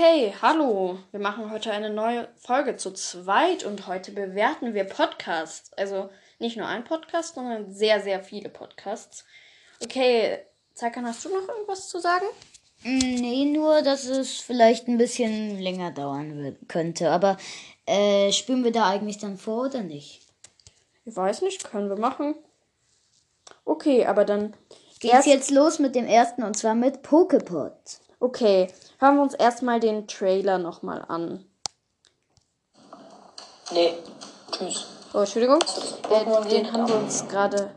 Okay, hallo. Wir machen heute eine neue Folge zu zweit und heute bewerten wir Podcasts. Also nicht nur ein Podcast, sondern sehr, sehr viele Podcasts. Okay, Zeikan, hast du noch irgendwas zu sagen? Nee, nur, dass es vielleicht ein bisschen länger dauern könnte. Aber äh, spielen wir da eigentlich dann vor oder nicht? Ich weiß nicht, können wir machen. Okay, aber dann Geht's erst, jetzt los mit dem ersten und zwar mit Pokepot. Okay, hören wir uns erstmal den Trailer nochmal an. Nee, tschüss. Oh, Entschuldigung. Äh, den haben wir uns gerade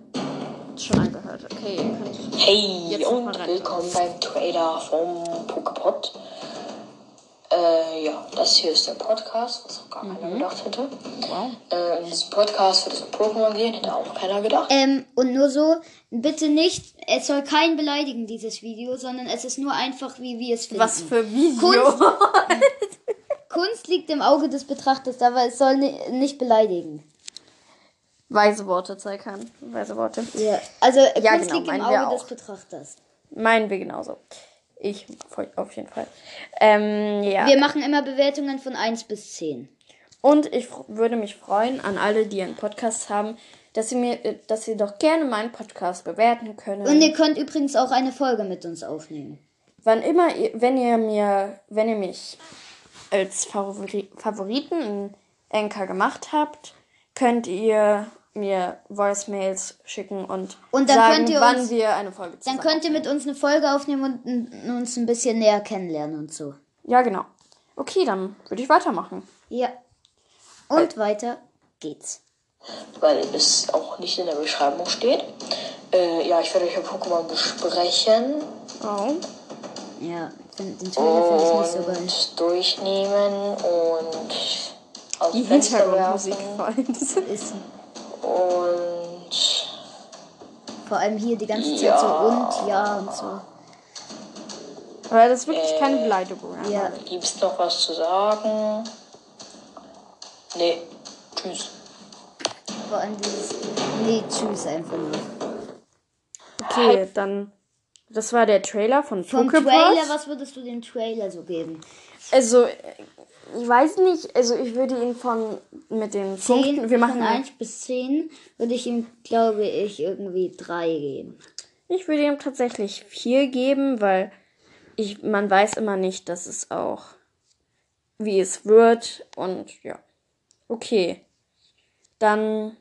schon angehört. Okay, ihr könnt Hey und willkommen beim Trailer vom Pokepot. Äh, ja, das hier ist der Podcast, was auch gar keiner gedacht hätte. Wow. Äh, in diesem Podcast wird es um Pokémon gehen, hätte auch keiner gedacht. Ähm, und nur so, bitte nicht, es soll kein beleidigen, dieses Video, sondern es ist nur einfach, wie wir es finden. Was für Video. Kunst, Kunst liegt im Auge des Betrachters, aber es soll ni nicht beleidigen. Weise Worte, Zeikan. Weise Worte. Ja. Also Ja, Kunst genau, liegt im Auge des. Betrachters. Meinen wir genauso. Ich auf jeden Fall. Ähm, ja. Wir machen immer Bewertungen von 1 bis 10. Und ich würde mich freuen an alle, die einen Podcast haben, dass sie mir, äh, dass sie doch gerne meinen Podcast bewerten können. Und ihr könnt übrigens auch eine Folge mit uns aufnehmen. Wann immer, ihr, wenn ihr mir, wenn ihr mich als Favori Favoriten in Anchor gemacht habt, könnt ihr mir Voicemails schicken und, Und dann sagen, könnt ihr wann uns- wir eine Folge Dann zusammen könnt ihr mit uns eine Folge aufnehmen und uns ein bisschen näher kennenlernen und so. Ja, genau. Okay, dann würde ich weitermachen. Ja. Und weiter geht's. weil es auch nicht in der Beschreibung steht. Äh, ja, ich werde euch ein Pokémon besprechen Oh. Ja, find- den Trailer finde ich nicht so geil. und durchnehmen und aus Die Hintergrundmusik vor allem. Und vor allem hier die ganze Zeit Ja. so und ja und so. Aber das ist wirklich keine Beleidigung. Ja. gibt's noch was zu sagen? Nee, tschüss. Vor allem dieses. Nee, tschüss einfach nur. Okay, dann. Das war der Trailer von Vom Pokepass. Trailer, was würdest du dem Trailer so geben? Also, ich weiß nicht, also ich würde ihn von mit den Punkten. Wir machen von 1 bis 10 würde ich ihm, glaube ich, irgendwie 3 geben. Ich würde ihm tatsächlich vier geben, weil ich, man weiß immer nicht, dass es auch, wie es wird. Und ja. Okay. Dann,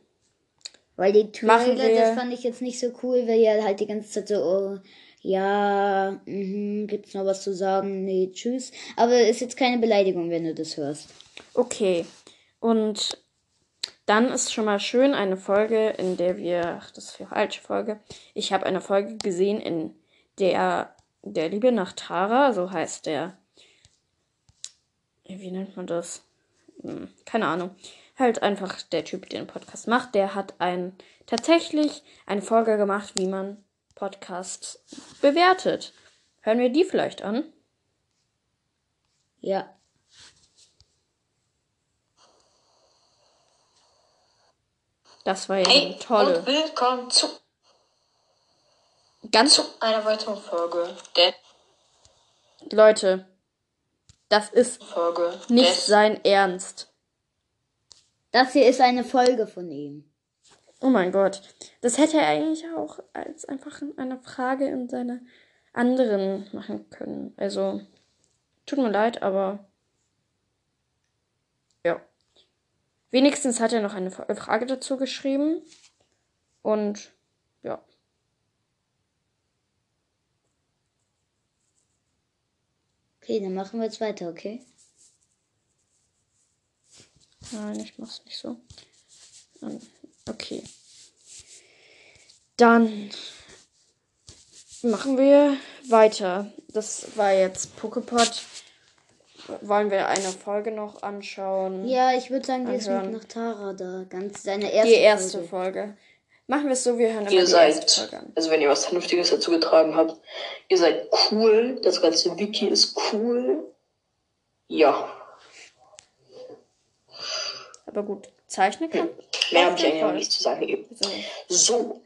Weil die Trailer, das fand ich jetzt nicht so cool, weil ja halt die ganze Zeit so, oh, ja, mhm, gibt's noch was zu sagen? Nee, tschüss. Aber ist jetzt keine Beleidigung, wenn du das hörst. okay. Und dann ist schon mal schön eine Folge, in der wir, ach, das ist die falsche Folge. Ich habe eine Folge gesehen, in der der Liebe nach Tara, so heißt der. Wie nennt man das? Hm, keine Ahnung. Halt einfach der Typ, der den Podcast macht, der hat ein tatsächlich eine Folge gemacht, wie man Podcasts bewertet. Hören wir die vielleicht an? Ja. Das war ja Hey, tolle. und willkommen zu, Ganz zu einer weiteren Folge der Leute, das ist Folge nicht sein Ernst. Das hier ist eine Folge von ihm. Oh mein Gott. Das hätte er eigentlich auch als einfach eine Frage in seine anderen machen können. Also, tut mir leid, aber. Ja. Wenigstens hat er noch eine Fra- Frage dazu geschrieben. Und ja. Okay, dann machen wir jetzt weiter, okay? Nein, ich mach's nicht so. Ähm, Okay. Dann machen wir weiter. Das war jetzt Pokepot. Wollen wir eine Folge noch anschauen? Ja, ich würde sagen, mit Anhören. nach Tara da. Ganz seine erste, Die erste Folge. Folge. Machen wir es so, wir hören immer Ihr die erste seid, Folge an. also wenn ihr was Vernünftiges dazu getragen habt, ihr seid cool, das ganze Wiki ist cool. Ja, Aber gut, zeichnen kann. mehr Auf habe ich eigentlich Fall. nicht zu sagen gegeben. So.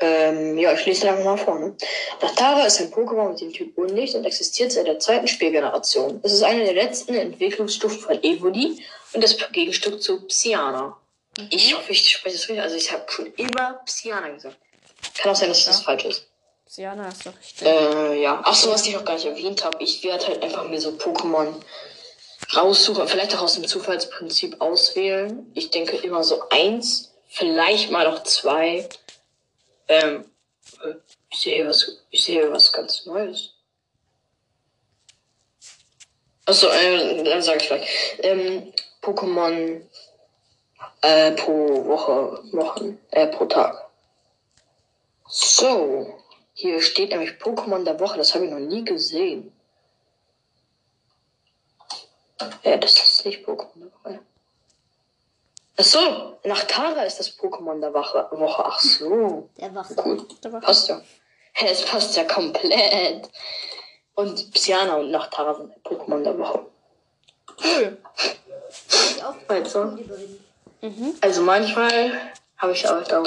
Ähm, ja, ich lese einfach mal vor. Ne? Nachtara ist ein Pokémon mit dem Typ Unlicht und existiert seit der zweiten Spielgeneration. Es ist eine der letzten Entwicklungsstufen von Evoli und das Gegenstück zu Psyana. Ich hoffe, ich spreche das richtig. Also ich habe schon immer Psyana gesagt. Kann auch sein, dass das falsch ist. Siana ist doch richtig. Äh, ja. Ach so, was ich noch gar nicht erwähnt habe. Ich werde halt einfach mir so Pokémon raussuchen, vielleicht auch aus dem Zufallsprinzip auswählen. Ich denke immer so eins, vielleicht mal noch zwei. Ähm, äh, ich sehe was, ich sehe was ganz Neues. Achso, äh, dann sage ich gleich. Ähm, Pokémon äh, pro Woche, Wochen, äh, pro Tag. So, hier steht nämlich Pokémon der Woche, das habe ich noch nie gesehen. Ja, das ist nicht Pokémon der Woche. Ach so, nach Tara ist das Pokémon der Woche. Woche. Ach so, Der Wache. cool. Der Woche. Passt ja. Hä, es passt ja komplett. Und Psyana und Nachtara sind ein Pokémon der Woche. Cool. Also, beiden. also manchmal habe ich auch auch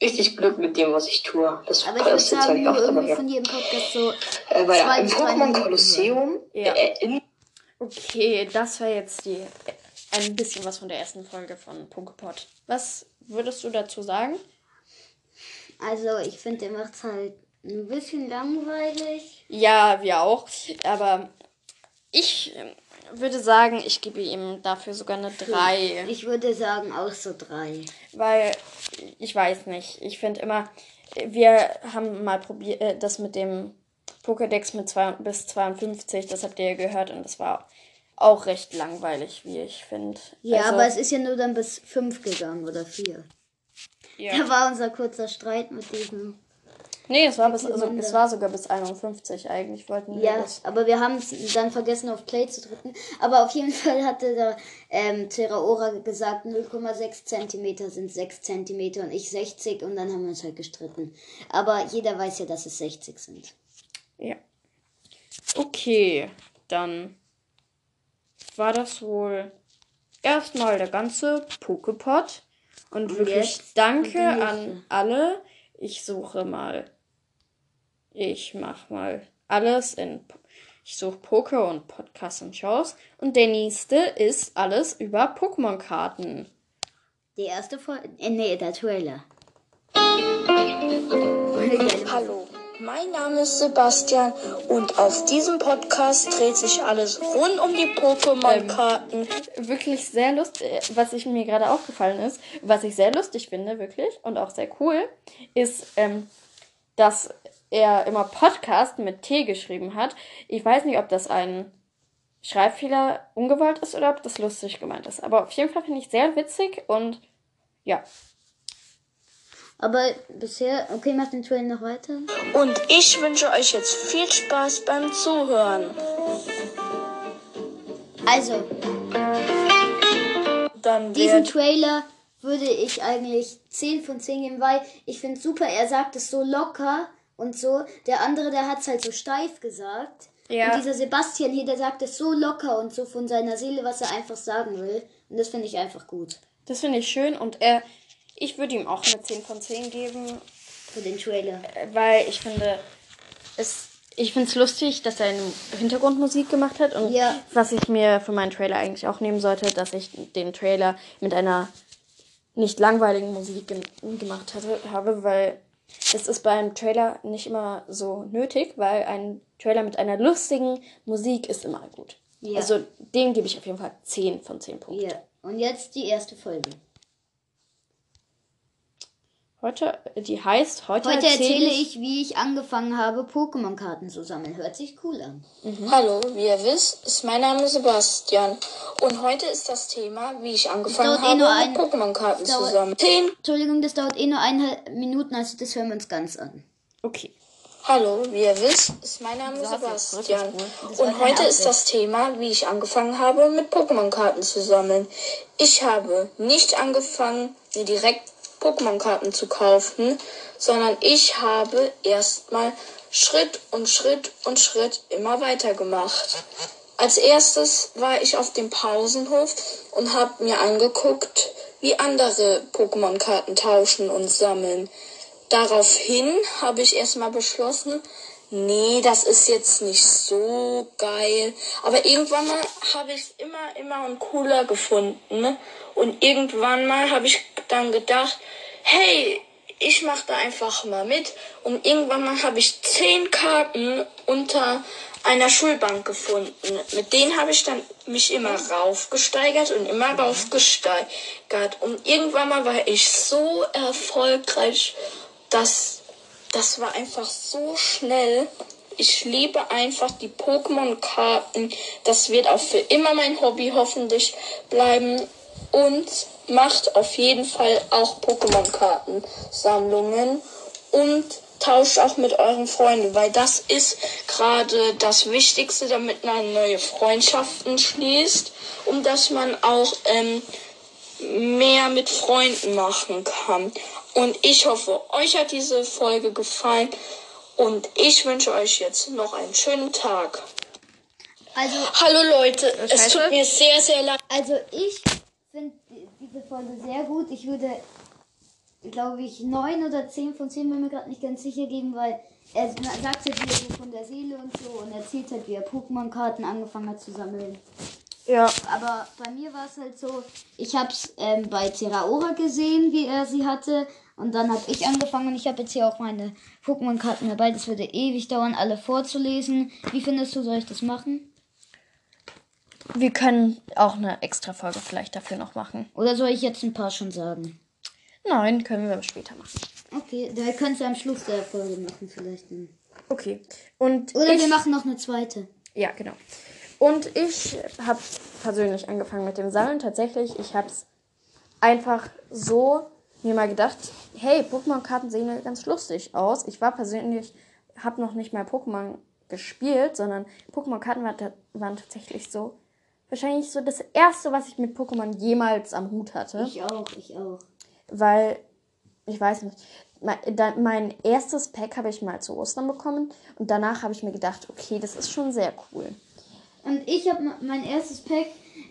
richtig Glück mit dem, was ich tue. Das Aber nicht nur oft, aber irgendwie ja. von jedem Podcast so. Äh, weil zwei im Pokémon Kolosseum Ja. äh, Okay, das war jetzt die ein bisschen was von der ersten Folge von Pokepot. Was würdest du dazu sagen? Also, ich finde, der macht's halt ein bisschen langweilig. Ja, wir auch. Aber ich ähm, würde sagen, ich gebe ihm dafür sogar eine 3. Ich würde sagen, auch so drei. Weil, ich weiß nicht, ich finde immer, wir haben mal probiert, äh, das mit dem Pokédex mit zwei, bis 52, das habt ihr ja gehört und das war auch recht langweilig, wie ich finde. Ja, Also, aber es ist ja nur dann bis fünf gegangen oder vier. ja. Da war unser kurzer Streit mit diesem. Nee, es war, bis, also, es war sogar bis 51 eigentlich, wollten wir Ja, das. aber wir haben es dann vergessen auf Play zu drücken. Aber auf jeden Fall hatte da ähm, Terraora gesagt, 0,6 Zentimeter sind 6 Zentimeter und ich 60 und dann haben wir uns halt gestritten. Aber jeder weiß ja, dass es 60 sind. Ja. Okay, dann war das wohl erstmal der ganze Pokepot. Und wirklich jetzt danke an alle. Ich suche mal. Ich mach mal alles in. Ich suche Poke und Podcasts und Shows. Und der nächste ist alles über Pokémon-Karten. Die erste Folge. Äh, nee, der Trailer. Hallo, mein Name ist Sebastian und auf diesem Podcast dreht sich alles rund um die Pokémon-Karten. wirklich sehr lustig, was ich mir gerade aufgefallen ist, was ich sehr lustig finde, wirklich, und auch sehr cool, ist, ähm, dass er immer Podcast mit T geschrieben hat. Ich weiß nicht, ob das ein Schreibfehler ungewollt ist oder ob das lustig gemeint ist. Aber auf jeden Fall finde ich sehr witzig und ja. Aber bisher. Okay, mach den Trailer noch weiter. Und ich wünsche euch jetzt viel Spaß beim Zuhören. Also, Dann diesen Trailer würde ich eigentlich 10 von 10 geben, weil ich finde super, er sagt es so locker und so. Der andere, der hat es halt so steif gesagt. Ja. Und dieser Sebastian hier, der sagt es so locker und so von seiner Seele, was er einfach sagen will. Und das finde ich einfach gut. Das finde ich schön und er, ich würde ihm auch eine 10 von 10 geben, Für den Trailer. weil ich finde, es, ich finde es lustig, dass er eine Hintergrundmusik gemacht hat und Ja. was ich mir für meinen Trailer eigentlich auch nehmen sollte, dass ich den Trailer mit einer nicht langweiligen Musik ge gemacht hatte, habe, weil es ist beim Trailer nicht immer so nötig, weil ein Trailer mit einer lustigen Musik ist immer gut. Ja. Also dem gebe ich auf jeden Fall 10 von 10 Punkten. Ja. Und jetzt die erste Folge. Heute, die heißt, heute, Heute erzähle ich, wie ich angefangen habe, Pokémon-Karten zu sammeln. Hört sich cool an. Hallo, wie ihr wisst, ist mein Name Sebastian. Und heute ist das Thema, wie ich angefangen eh habe, mit ein- Pokémon-Karten zu sammeln. Zehn. Entschuldigung, das dauert eh nur eineinhalb Minuten, also das hören wir uns ganz an. Okay. Hallo, wie ihr wisst, ist mein Name jetzt Sebastian. Und heute ist Absicht. das Thema, wie ich angefangen habe, mit Pokémon-Karten zu sammeln. Ich habe nicht angefangen, mir direkt Pokémon-Karten zu kaufen, sondern ich habe erstmal Schritt und Schritt und Schritt immer weitergemacht. Als erstes war ich auf dem Pausenhof und habe mir angeguckt, wie andere Pokémon-Karten tauschen und sammeln. daraufhin habe ich erstmal beschlossen, nee, das ist jetzt nicht so geil. Aber irgendwann mal habe ich es immer, immer und cooler gefunden. Ne? Und irgendwann mal habe ich dann gedacht, hey, ich mache da einfach mal mit. Und irgendwann mal habe ich zehn Karten unter einer Schulbank gefunden. Mit denen habe ich dann mich immer raufgesteigert und immer raufgesteigert. Und irgendwann mal war ich so erfolgreich, dass das war einfach so schnell. Ich liebe einfach die Pokémon-Karten. Das wird auch für immer mein Hobby hoffentlich bleiben. Und macht auf jeden Fall auch Pokémon-Kartensammlungen. Und tauscht auch mit euren Freunden, weil das ist gerade das Wichtigste, damit man neue Freundschaften schließt und dass man auch ähm, mehr mit Freunden machen kann. Und ich hoffe, euch hat diese Folge gefallen und ich wünsche euch jetzt noch einen schönen Tag. Also, Hallo Leute, es tut mir sehr, sehr leid. also ich finde die- diese Folge sehr gut. Ich würde, glaube ich, 9 oder 10 von 10 bin mir gerade nicht ganz sicher geben, weil er sagt halt wieder so von der Seele und so und erzählt halt, wie er Pokémon-Karten angefangen hat zu sammeln. Ja. Aber bei mir war es halt so, ich habe es ähm, bei Terraora gesehen, wie er sie hatte. Und dann habe ich angefangen und ich habe jetzt hier auch meine Pokémon-Karten dabei. Das würde ewig dauern, alle vorzulesen. Wie findest du, soll ich das machen? Wir können auch eine extra Folge vielleicht dafür noch machen. Oder soll ich jetzt ein paar schon sagen? Nein, können wir später machen. Okay, da könnt ihr am Schluss der Folge machen vielleicht. dann. Okay. Und Oder ich, wir machen noch eine zweite. Ja, genau. Und ich habe persönlich angefangen mit dem Sammeln. Tatsächlich, ich habe es einfach so mir mal gedacht, hey, Pokémon-Karten sehen ja ganz lustig aus. Ich war persönlich, habe noch nicht mal Pokémon gespielt, sondern Pokémon-Karten war, waren tatsächlich so, wahrscheinlich so das erste, was ich mit Pokémon jemals am Hut hatte. Ich auch, ich auch. weil ich weiß nicht, mein erstes Pack habe ich mal zu Ostern bekommen und danach habe ich mir gedacht, okay, das ist schon sehr cool. Und ich habe mein erstes Pack,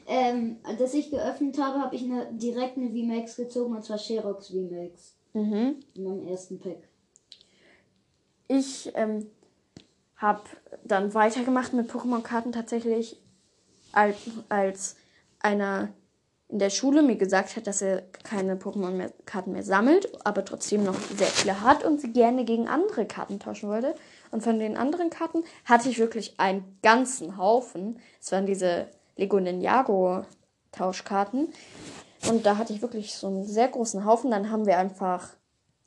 ähm, das ich geöffnet habe, habe ich eine, direkt eine VMAX gezogen und zwar Sherox VMAX. Mhm. In meinem ersten Pack. Ich ähm, habe dann weitergemacht mit Pokémon-Karten tatsächlich, als, als einer in der Schule mir gesagt hat, dass er keine Pokémon-Karten mehr sammelt, aber trotzdem noch sehr viele hat und sie gerne gegen andere Karten tauschen wollte. Und von den anderen Karten hatte ich wirklich einen ganzen Haufen. Es waren diese Lego Ninjago Tauschkarten. Und da hatte ich wirklich so einen sehr großen Haufen. Dann haben wir einfach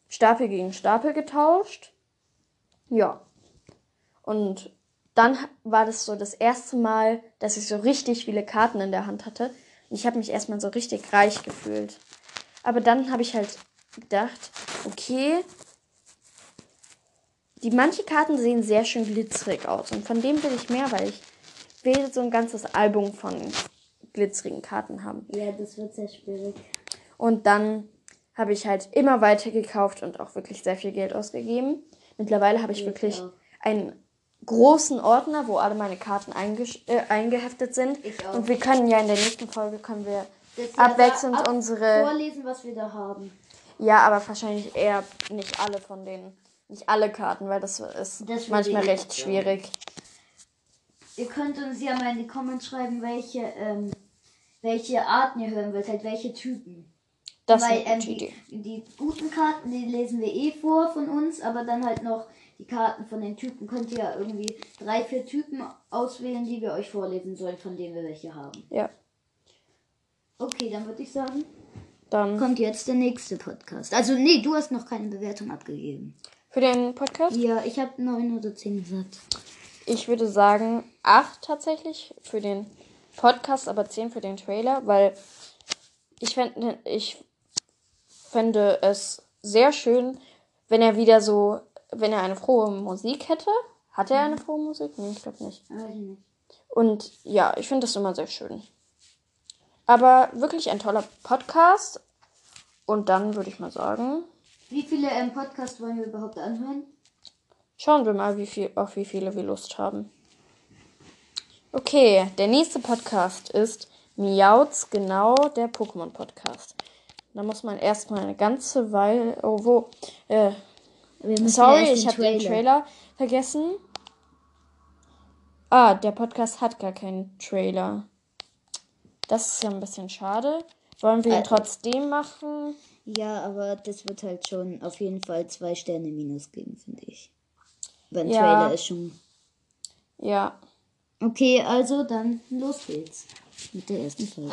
Stapel gegen Stapel getauscht. Ja. Und dann war das so das erste Mal, dass ich so richtig viele Karten in der Hand hatte. Und ich habe mich erstmal so richtig reich gefühlt. Aber dann habe ich halt gedacht, okay, die manche Karten sehen sehr schön glitzerig aus. Und von dem will ich mehr, weil ich will so ein ganzes Album von glitzerigen Karten haben. Ja, das wird sehr schwierig. Und dann habe ich halt immer weiter gekauft und auch wirklich sehr viel Geld ausgegeben. Mittlerweile habe ich wirklich auch. einen großen Ordner, wo alle meine Karten äh, eingeheftet sind. Ich auch. Und wir können ja in der nächsten Folge können wir ja abwechselnd ab- unsere Vorlesen, was wir da haben. ja, aber wahrscheinlich eher nicht alle von denen, nicht alle Karten, weil das ist Das manchmal recht schwierig. Ihr könnt uns ja mal in die Comments schreiben, welche, ähm, welche Arten ihr hören wollt, halt welche Typen. Das ist Weil eine ähm, Idee. die, die guten Karten, die lesen wir eh vor von uns, aber dann halt noch die Karten von den Typen könnt ihr ja irgendwie drei, vier Typen auswählen, die wir euch vorlesen sollen, von denen wir welche haben. Ja, Okay, dann würde ich sagen, dann kommt jetzt der nächste Podcast. Also nee, du hast noch keine Bewertung abgegeben. für den Podcast. Ja, ich habe neun oder zehn gesagt. Ich würde sagen acht tatsächlich für den Podcast, aber zehn für den Trailer, weil ich fände, ich fände es sehr schön, wenn er wieder so, wenn er eine frohe Musik hätte. Hat er eine frohe Musik? Nee, ich glaube nicht. Und ja, ich finde das immer sehr schön. Aber wirklich ein toller Podcast. Und dann würde ich mal sagen, Wie viele ähm, Podcasts wollen wir überhaupt anhören? Schauen wir mal, wie viel, auf wie viele wir Lust haben. Okay, der nächste Podcast ist Miauts genau der Pokémon Podcast. Da muss man erstmal eine ganze Weile. Oh, wo? Äh, Sorry, ich habe den Trailer vergessen. Ah, der Podcast hat gar keinen Trailer. Das ist ja ein bisschen schade. Wollen wir ihn Äh, trotzdem machen? Ja, aber das wird halt schon auf jeden Fall zwei Sterne minus geben, finde ich. Beim Ja. Trailer ist schon. Ja. Okay, also dann los geht's. Mit der ersten Folge.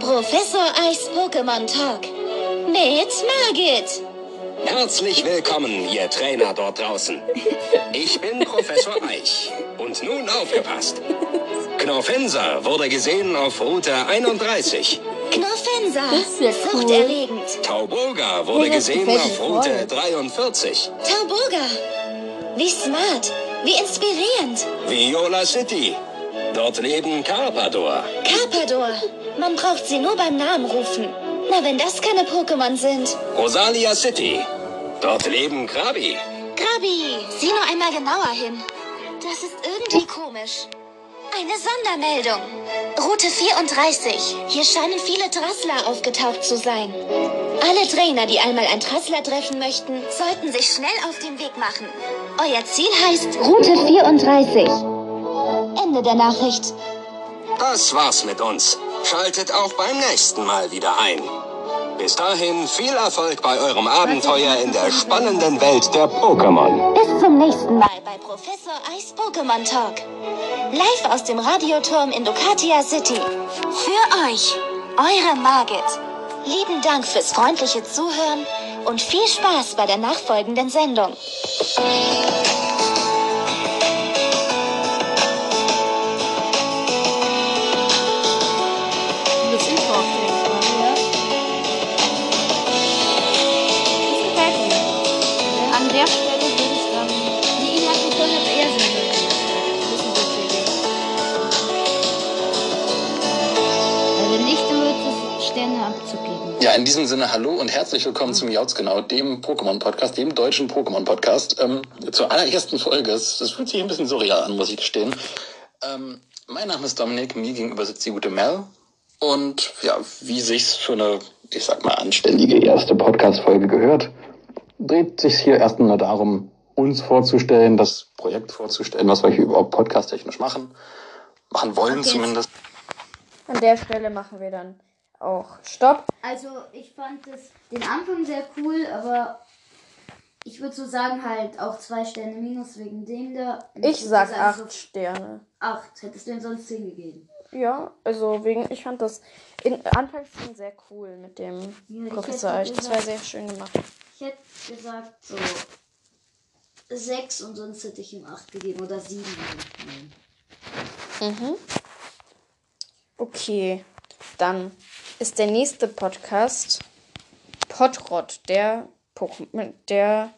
Professor Eis Pokémon Talk mit Margit. Herzlich willkommen, ihr Trainer dort draußen. Ich bin Professor Eich. Und nun aufgepasst. Knorfenser wurde gesehen auf Route 31. Knorfensa. ist ja cool. Furchterregend. Tauboga wurde das gesehen auf Route voll. 43. Tauboga. Wie smart. Wie inspirierend. Viola City. Dort leben Carpador. Carpador. Man braucht sie nur beim Namen rufen. Na, wenn das keine Pokémon sind. Rosalia City. Dort leben Krabi. Krabi, sieh nur einmal genauer hin. Das ist irgendwie komisch. Eine Sondermeldung. Route 34. Hier scheinen viele Trassler aufgetaucht zu sein. Alle Trainer, die einmal ein Trassler treffen möchten, sollten sich schnell auf den Weg machen. Euer Ziel heißt Route 34. Ende der Nachricht. Das war's mit uns. Schaltet auch beim nächsten Mal wieder ein. Bis dahin viel Erfolg bei eurem Abenteuer in der spannenden Welt der Pokémon. Bis zum nächsten Mal bei Professor Eis Pokémon Talk. Live aus dem Radioturm in Ducatia City. Für euch, eure Margit. Lieben Dank fürs freundliche Zuhören und viel Spaß bei der nachfolgenden Sendung. In diesem Sinne hallo und herzlich willkommen zum Jautsgenau, dem Pokémon-Podcast, dem deutschen Pokémon-Podcast. Ähm, zur allerersten Folge. Das fühlt sich ein bisschen surreal an, muss ich gestehen. Ähm, mein Name ist Dominik, mir gegenüber sitzt die gute Mel. Und ja, wie sich's für eine, ich sag mal, anständige erste Podcast-Folge gehört, dreht sich hier erstmal darum, uns vorzustellen, das Projekt vorzustellen, was wir hier überhaupt podcasttechnisch machen. Machen wollen Okay. zumindest. An der Stelle machen wir dann auch Stopp. Also, ich fand das, den Anfang sehr cool, aber ich würde so sagen, halt auch zwei Sterne minus wegen dem da. Ich sag sagen, acht Sterne. So acht. Hättest du denn sonst zehn gegeben? Ja, also wegen, ich fand das in Anfangsszenen sehr cool mit dem Ja, ich Professor Eich. Das war sehr schön gemacht. Ich hätte gesagt so sechs und sonst hätte ich ihm acht gegeben oder sieben. Mhm. Okay, dann ist der nächste Podcast Podrot, der Pokémon, der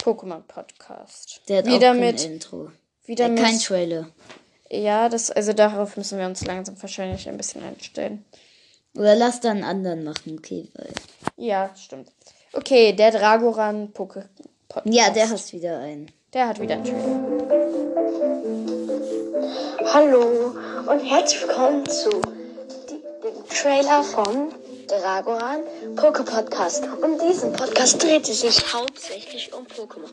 Pokémon Podcast. Der hat wieder auch kein mit, Intro. wieder Äh, mit, kein Trailer. ja, das, also darauf müssen wir uns langsam wahrscheinlich ein bisschen einstellen. Oder lass da einen anderen machen, okay, weil. Ja, stimmt. Okay, der Dragoran Poké Podcast. Ja, der hast wieder einen. Der hat wieder einen Trailer. Hallo und herzlich willkommen zu Trailer von Dragoran Poke Podcast. Und diesen Podcast dreht sich hauptsächlich um Pokémon.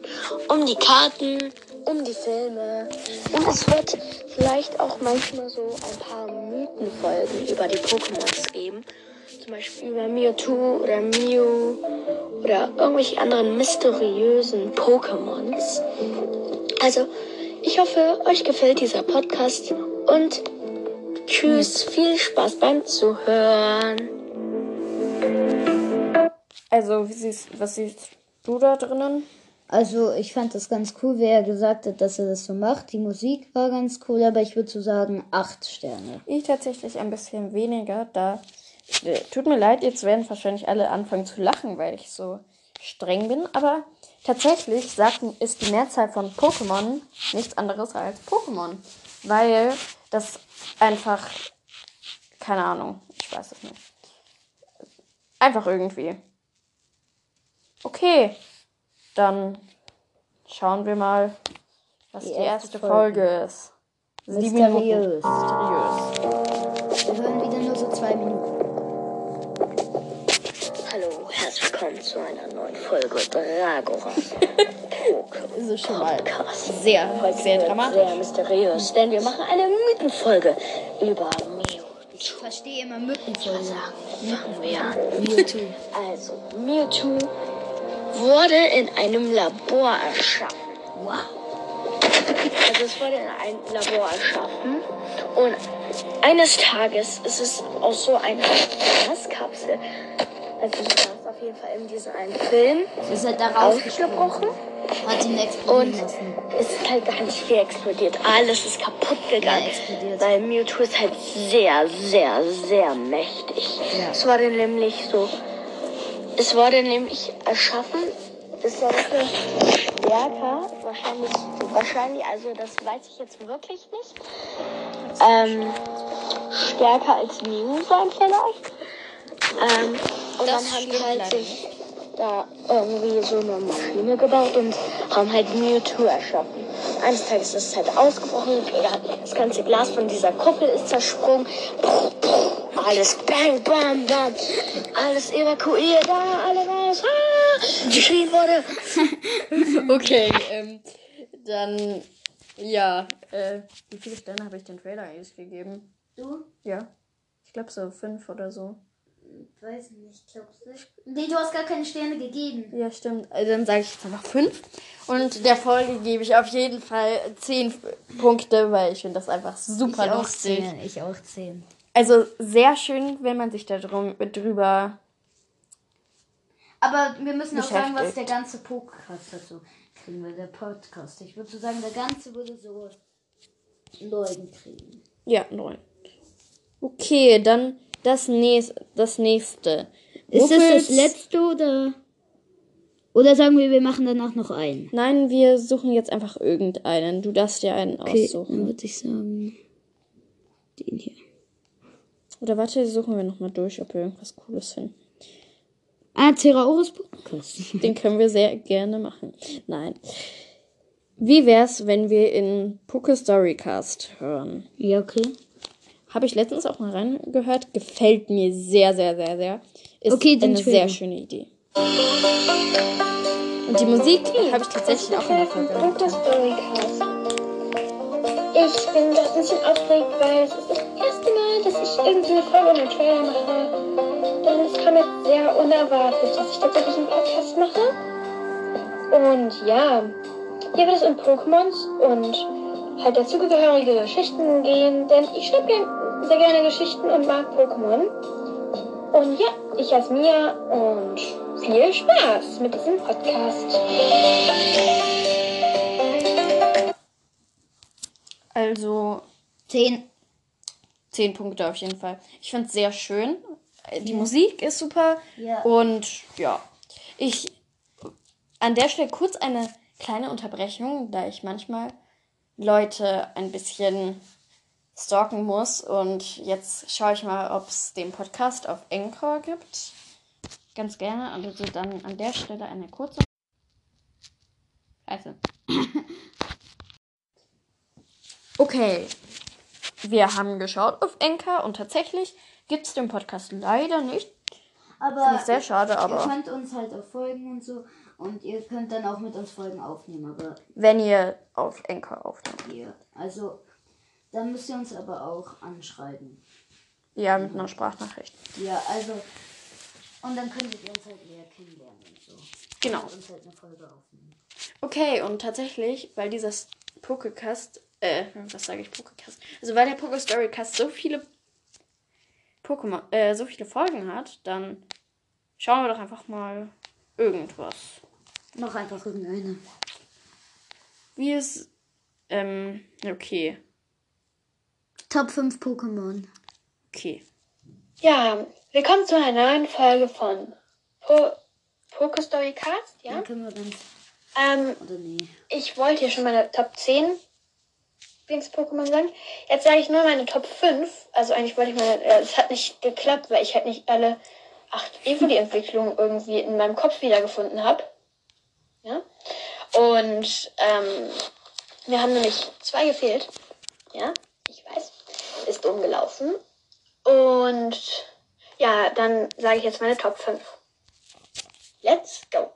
Um die Karten, um die Filme. Und es wird vielleicht auch manchmal so ein paar Mythenfolgen über die Pokémons geben. Zum Beispiel über Mewtwo oder Mew oder irgendwelche anderen mysteriösen Pokémons. Also, ich hoffe, euch gefällt dieser Podcast und tschüss, viel Spaß beim Zuhören. Also, wie siehst, was siehst du da drinnen? Also, ich fand das ganz cool, wie er gesagt hat, dass er das so macht. Die Musik war ganz cool, aber ich würde so sagen, acht Sterne. Ich tatsächlich ein bisschen weniger, da. äh, Tut mir leid, jetzt werden wahrscheinlich alle anfangen zu lachen, weil ich so streng bin, aber tatsächlich sagt, ist die Mehrzahl von Pokémon nichts anderes als Pokémon. Weil das einfach. Keine Ahnung, ich weiß es nicht. Einfach irgendwie. Okay, dann schauen wir mal, was die, Die erste erste Folge, ist. Sieben Minuten. Mysteriös. Mysteriös. Wir hören wieder nur so zwei Minuten. willkommen zu einer neuen Folge Dragoras Poke. Das ist schon mal Podcast. sehr, sehr dramatisch. Sehr mysteriös, denn wir machen eine Mythenfolge über Mewtwo. Ich verstehe immer Mückenfolge. Fangen wir an. Mewtwo. Also, Mewtwo wurde in einem Labor erschaffen. Wow. Also es wurde in einem Labor erschaffen und eines Tages ist es aus so einer Gaskapsel, also so auf jeden Fall in diesem einen Film, ist halt da rausgesprungen. aufgebrochen Hat ihn explodieren und lassen. es ist halt ganz viel explodiert. Alles ist kaputt gegangen, Ja, weil Mewtwo ist halt sehr, sehr, sehr mächtig. Ja. Es wurde nämlich so, es wurde nämlich erschaffen, es sollte stärker, wahrscheinlich, wahrscheinlich, also das weiß ich jetzt wirklich nicht, ähm, stärker als Mew sein vielleicht. Ähm, und dann haben die halt sich da irgendwie so eine Maschine gebaut und haben halt Mewtwo erschaffen. Eines Tages ist es halt ausgebrochen, das ganze Glas von dieser Kuppel ist zersprungen. Alles bang, bam, bam. Alles evakuiert, da, alle raus. Ah, geschrien wurde. Okay, ähm, dann, ja, äh, wie viele Sterne habe ich den Trailer eigentlich gegeben? Du? Ja, ich glaube so fünf oder so. Weiß nicht, glaubst du? Nee, du hast gar keine Sterne gegeben. Ja, stimmt. Also dann sage ich jetzt einfach fünf. Und der Folge gebe ich auf jeden Fall zehn Punkte, weil ich finde das einfach super ich auch lustig. zehn. Ich auch zehn. Also sehr schön, wenn man sich da drum, drüber. Aber wir müssen auch sagen, was der ganze Podcast dazu kriegen will, der Podcast. Ich würde so sagen, der ganze würde so neun kriegen. Ja, neun. Okay, dann das, nächste. das nächste. Wuffels- letzte oder? Oder sagen wir, wir machen danach noch einen? Nein, wir suchen jetzt einfach irgendeinen. Du darfst dir einen aussuchen. würde ich sagen, den hier. Oder warte, suchen wir nochmal durch, ob wir irgendwas Cooles finden. Ah, Terraurus Podcast. Den können wir sehr gerne machen. Nein. Wie wär's, wenn wir in Poke Storycast hören? ja, okay. Habe ich letztens auch mal reingehört. Gefällt mir sehr, sehr, sehr, sehr. Ist Okay, eine Trailer. sehr schöne Idee. Und die Musik habe ich tatsächlich auch in der Folge. Ich bin doch ein bisschen aufgeregt, weil es ist das erste Mal, dass ich irgendwie eine Folge mit Trailer mache. Denn es kam jetzt sehr unerwartet, dass ich tatsächlich einen Podcast mache. Und ja, hier wird es um Pokémons und halt dazugehörige Geschichten gehen, denn ich schreibe gern, sehr gerne Geschichten und mag Pokémon. Und ja, ich heiße Mia und viel Spaß mit diesem Podcast. Also Zehn. zehn Punkte auf jeden Fall. Ich finde es sehr schön. Die Musik ist super. Ja. Und ja, ich an der Stelle kurz eine kleine Unterbrechung, da ich manchmal Leute ein bisschen stalken muss. Und jetzt schaue ich mal, ob es den Podcast auf Encore gibt. Ganz gerne. Also dann an der Stelle eine kurze. Also. Okay. Wir haben geschaut auf Enker und tatsächlich gibt es den Podcast leider nicht. Aber Finde ich sehr schade, ihr aber könnt uns halt auch folgen und so. Und ihr könnt dann auch mit uns Folgen aufnehmen. Aber wenn ihr auf Enker aufnimmt. ihr, also, dann müsst ihr uns aber auch anschreiben. Ja, mit einer Sprachnachricht. Ja, also. Und dann könntet ihr uns halt näher kennenlernen und so. Genau. Und uns halt eine Folge aufnehmen. Okay, und tatsächlich, weil dieses Pokecast, äh, was sage ich Pokecast? Also weil der Poke Storycast so viele Pokémon, äh, so viele Folgen hat, dann schauen wir doch einfach mal irgendwas. Mach einfach irgendeine. Wie es, ähm, okay, Top 5 Pokémon. okay. Ja, willkommen zu einer neuen Folge von po Poke Story Cast, ja. Dann können wir ganz. Ähm, Oder nee. ich wollte hier schon meine Top 10 Lieblings-Pokémon sagen. Jetzt sage ich nur meine Top 5. Also eigentlich wollte ich meine, äh, es hat nicht geklappt, weil ich halt nicht alle acht Evoli-Entwicklungen irgendwie in meinem Kopf wiedergefunden habe. Ja. Und ähm, mir haben nämlich zwei gefehlt. Ja, ich weiß. Ist umgelaufen. Und ja, dann sage ich jetzt meine Top 5. Let's go.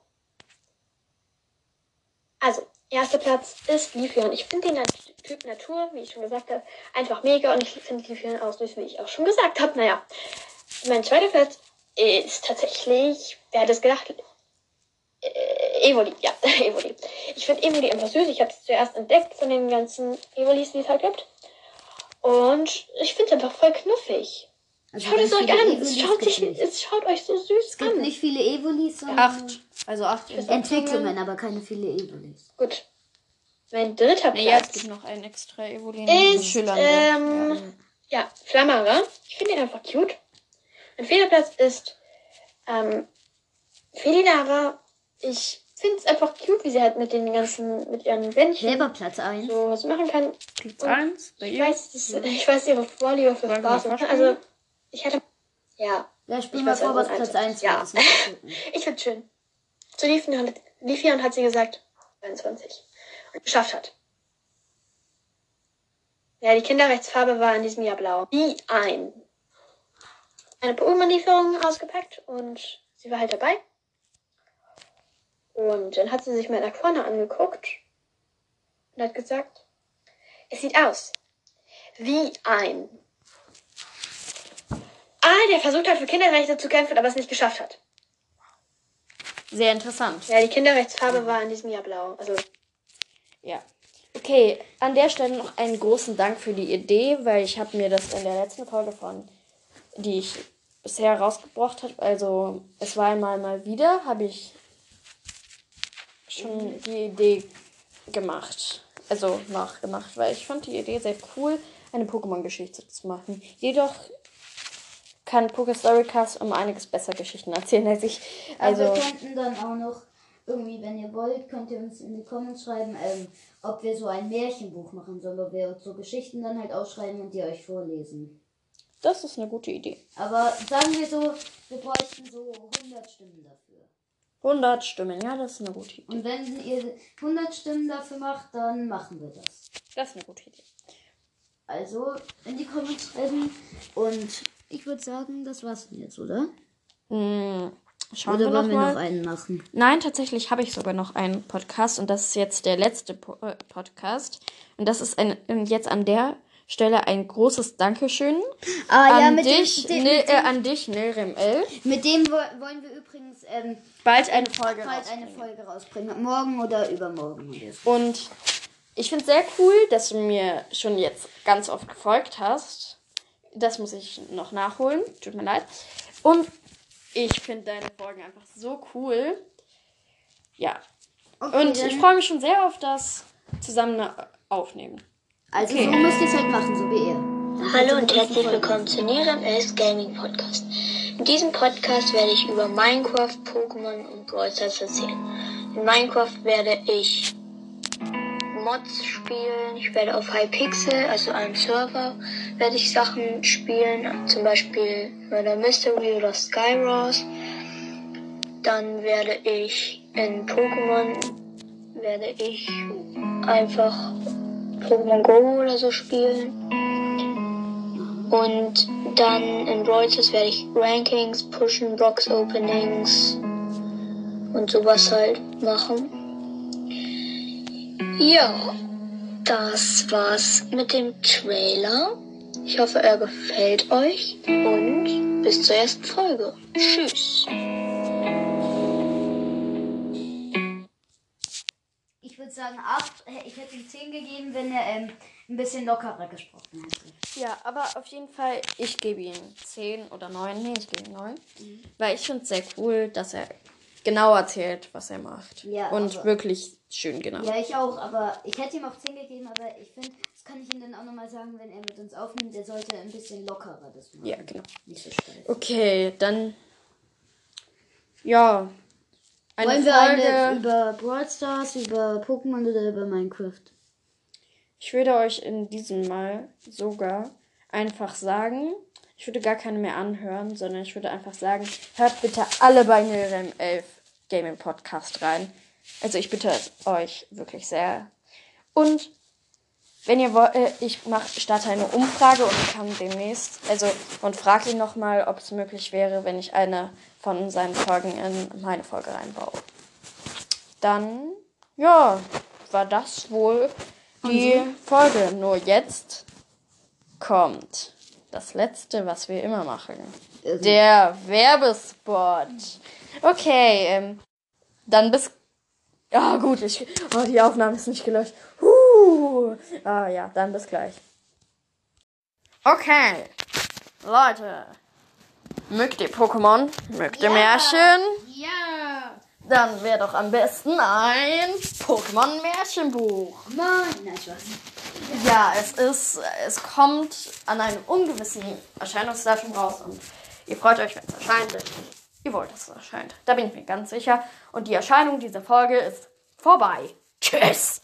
Also, erster Platz ist Lifion. Ich finde den Typ Natur, wie ich schon gesagt habe, einfach mega und ich finde Lifion auch wie ich auch schon gesagt habe. Naja, mein zweiter Platz ist tatsächlich, wer hätte es gedacht, äh, Evoli, ja, Evoli. Ich finde Evoli einfach süß. Ich habe es zuerst entdeckt von den ganzen Evolis, die es halt gibt. Und ich finde es einfach voll knuffig. Also Schaut es euch an. Evolis Es schaut, sich, nicht. es schaut euch so süß Es gibt an. nicht viele Evolis, Acht. Also acht. Entwicklungen, aber keine viele Evolis. Gut. Mein dritter Nee, ja, es Platz gibt noch ein extra Evolin. ist Schillernde. ähm, ja, Flammara. Ich finde ihn einfach cute. Mein vierter Platz ist ähm, Felinara. Ich finde es einfach cute, wie sie halt mit den ganzen, mit ihren Bändchen Selber Platz 1. so was machen kann. Platz eins. Bei Ich ihr. weiß, das, ich weiß ihre Vorliebe für Spaß. also, ich hatte, ja, Ja, spiel Ich mal vor, also was Platz Einzel- 1 Ja. war. Das muss ich find's schön. Zu Lifion hat, Lifion hat sie gesagt, 22. Und geschafft hat. Ja, die Kinderrechtsfarbe war in diesem Jahr blau. Wie ein. Eine Pokémon-Lieferung ausgepackt und sie war halt dabei. Und dann hat sie sich mal nach vorne angeguckt und hat gesagt, es sieht aus wie ein. Ah, der versucht hat für Kinderrechte zu kämpfen, aber es nicht geschafft hat. Sehr interessant. Ja, die Kinderrechtsfarbe war in diesem Jahr blau. Also, Ja. Okay, an der Stelle noch einen großen Dank für die Idee, weil ich habe mir das in der letzten Folge von, die ich bisher rausgebracht habe, also es war einmal mal wieder, habe ich schon die Idee gemacht. Also nachgemacht, weil ich fand die Idee sehr cool, eine Pokémon-Geschichte zu machen. Jedoch kann Poké Storycast um einiges besser Geschichten erzählen als ich. Also Also, wir könnten dann auch noch irgendwie, wenn ihr wollt, könnt ihr uns in die Comments schreiben, ähm, ob wir so ein Märchenbuch machen sollen, wo wir uns so Geschichten dann halt ausschreiben und die euch vorlesen. das ist eine gute Idee. Aber sagen wir so, wir bräuchten so 100 Stimmen dafür. 100 Stimmen, ja, das ist eine gute Idee. Und wenn ihr 100 Stimmen dafür macht, dann machen wir das. Das ist eine gute Idee. Also in die Comments schreiben. Und ich würde sagen, das war's denn jetzt, oder? Hm, schauen Oder wir wollen noch wir mal. noch einen machen? Nein, tatsächlich habe ich sogar noch einen Podcast und das ist jetzt der letzte po äh, Podcast. Und das ist ein, ähm, jetzt an der Stelle ein großes Dankeschön Ah an, dich, dem, mit, äh, dem, an dich, Nilrim L. mit dem wo- wollen wir übrigens ähm, Bald eine Folge bald rausbringen. eine Folge rausbringen. Morgen oder übermorgen. Und ich finde es sehr cool, dass du mir schon jetzt ganz oft gefolgt hast. Das muss ich noch nachholen. Tut mir leid. Und ich finde deine Folgen einfach so cool. Ja. Okay, Und ich freue mich schon sehr auf das zusammen äh, aufnehmen. Also so müsst ihr es halt machen, so wie er. Dann ihr Hallo und herzlich willkommen zu Nerem Els Gaming Podcast. In diesem Podcast werde ich über Minecraft, Pokémon und Brawl Stars erzählen. In Minecraft werde ich Mods spielen. Ich werde auf Hypixel, also einem Server, werde ich Sachen spielen, zum Beispiel Murder Mystery oder Skyros. Dann werde ich in Pokémon werde ich einfach Pokémon Go oder so spielen. Und dann in Stars werde ich Rankings pushen, Box Openings und sowas halt machen. Ja, das war's mit dem Trailer. Ich hoffe, er gefällt euch und bis zur ersten Folge. Tschüss. Ich würde sagen 8. Ich hätte ihm 10 gegeben, wenn er ähm, ein bisschen lockerer gesprochen hätte. Ja, aber auf jeden Fall, ich gebe ihm 10 oder 9. Nee, ich gebe ihm 9. Weil ich finde es sehr cool, dass er genau erzählt, was er macht. Ja, Und aber- wirklich schön genau. Ja, ich auch, aber ich hätte ihm auch 10 gegeben, aber ich finde, das kann ich ihm dann auch nochmal sagen, wenn er mit uns aufnimmt, er sollte ein bisschen lockerer das machen. Ja, genau. Nicht so steif. Okay, dann. Ja. Eine Wollen wir Folge. eine über Brawl Stars, über Pokémon oder über Minecraft? Ich würde euch in diesem Mal sogar einfach sagen, ich würde gar keine mehr anhören, sondern ich würde einfach sagen, hört bitte alle bei Nilrem 11 Gaming Podcast rein. Also ich bitte euch wirklich sehr. Und wenn ihr wollt, äh, ich mach, starte eine Umfrage und kann demnächst, also und frage ihn nochmal, ob es möglich wäre, wenn ich eine von seinen Folgen in meine Folge reinbaue. Dann, ja, war das wohl die Folge. Nur jetzt kommt das letzte, was wir immer machen. Der Werbespot. Okay, ähm, dann bis. Ja, gut, ich. Oh, die Aufnahme ist nicht gelöscht. Huh. Ah, ja, dann bis gleich. Okay, Leute. Mögt ihr Pokémon? Mögt ihr Märchen? Ja. Dann wäre doch am besten ein Pokémon-Märchenbuch. Nein, Spaß. Ja, es ist, es kommt an einem ungewissen Erscheinungsdatum raus und ihr freut euch, wenn es erscheint. denn Ihr wollt, dass es erscheint. Da bin ich mir ganz sicher. Und die Erscheinung dieser Folge ist vorbei. Tschüss!